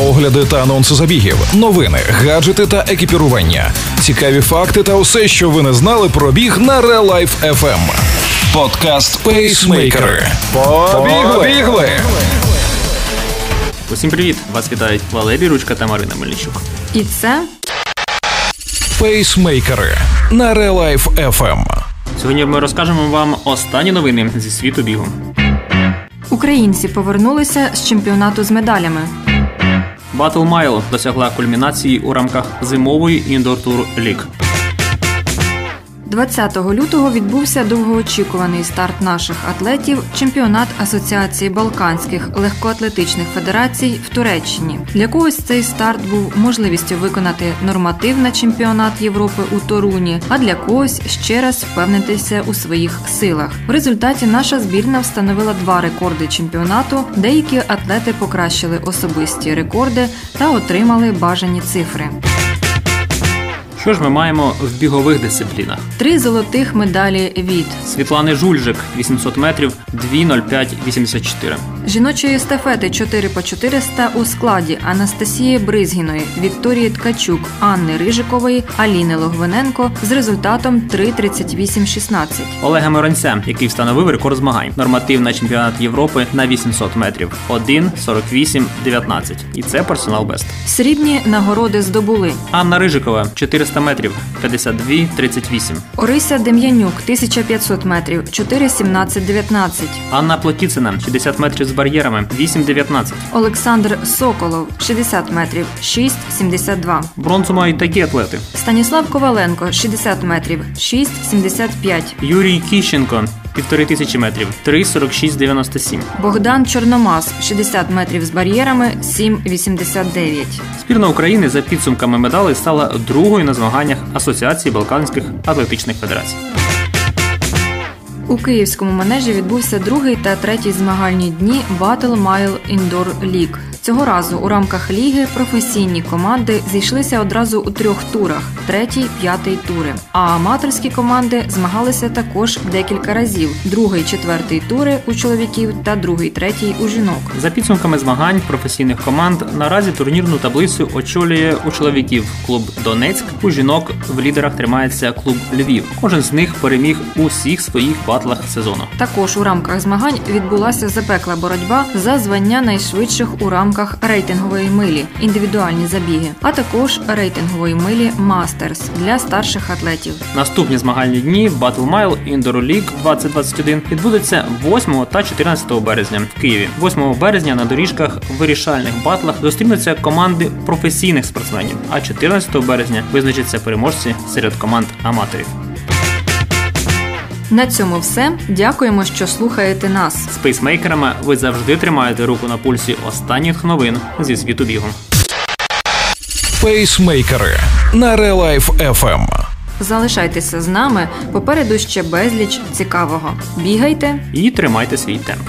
огляди та анонси забігів, новини, гаджети та екіпірування, цікаві факти та усе, що ви не знали про біг на Real Life FM. Подкаст Пейсмейкери. Побігли! Усім привіт! Вас вітають Валерій Ручка та Марина Мельничук. І це Пейсмейкери на Real Life FM. Сьогодні ми розкажемо вам останні новини зі світу бігу. українці повернулися з чемпіонату з медалями. Battle Mile досягла кульмінації у рамках зимової індор тур ліг. 20 лютого відбувся довгоочікуваний старт наших атлетів чемпіонат Асоціації Балканських легкоатлетичних федерацій в Туреччині. Для когось цей старт був можливістю виконати норматив на чемпіонат Європи у Торуні, а для когось ще раз впевнитися у своїх силах. В результаті наша збірна встановила два рекорди чемпіонату. Деякі атлети покращили особисті рекорди та отримали бажані цифри. Що ж ми маємо в бігових дисциплінах? Три золотих медалі від Світлани Жульжик 800 метрів 2.05.84. жіночої естафети 4 по 400 у складі Анастасії Бризгіної, Вікторії Ткачук, Анни Рижикової, Аліни Логвиненко з результатом 3.38.16. Олега Миронця, який встановив рекорд змагань. Норматив на чемпіонат Європи на 800 метрів 1.48.19. І це персонал бест. Срібні нагороди здобули Анна Рижикова 400 метрів 52.38. Орися Дем'янюк 1500 метрів 4.17.19. Анна Плотіцина 60 метрів з бар'єрами 8.19. Олександр Соколов 60 метрів 6.72. Бронзу мають такі атлети: Станіслав Коваленко 60 метрів 6.75. Юрій Кіщенко півтори тисячі метрів 3.46.97. Богдан Чорномаз 60 метрів з бар'єрами 7,89. Збірна України за підсумками медалей стала другою на змаганнях Асоціації Балканських атлетичних федерацій. У київському манежі відбувся другий та третій змагальні дні Battle Mile Indoor League. Цього разу у рамках ліги професійні команди зійшлися одразу у трьох турах: третій, п'ятий тури. А аматорські команди змагалися також декілька разів: другий, четвертий тури у чоловіків та другий, третій у жінок. За підсумками змагань професійних команд наразі турнірну таблицю очолює у чоловіків клуб Донецьк. У жінок в лідерах тримається клуб Львів. Кожен з них переміг у всіх своїх батлах сезону. Також у рамках змагань відбулася запекла боротьба за звання найшвидших у рамках рейтингової милі, індивідуальні забіги, а також рейтингової милі Мастерс для старших атлетів. Наступні змагальні дні Battle Mile Indoor League 2021 відбудуться 8 та 14 березня в Києві. 8 березня на доріжках вирішальних батлах зустрінуться команди професійних спортсменів, а 14 березня визначаться переможці серед команд аматорів. На цьому все. Дякуємо, що слухаєте нас. З пейсмейкерами ви завжди тримаєте руку на пульсі останніх новин зі світу бігу. Пейсмейкери на Real Life FM. Залишайтеся з нами. Попереду ще безліч цікавого. Бігайте. І тримайте свій темп.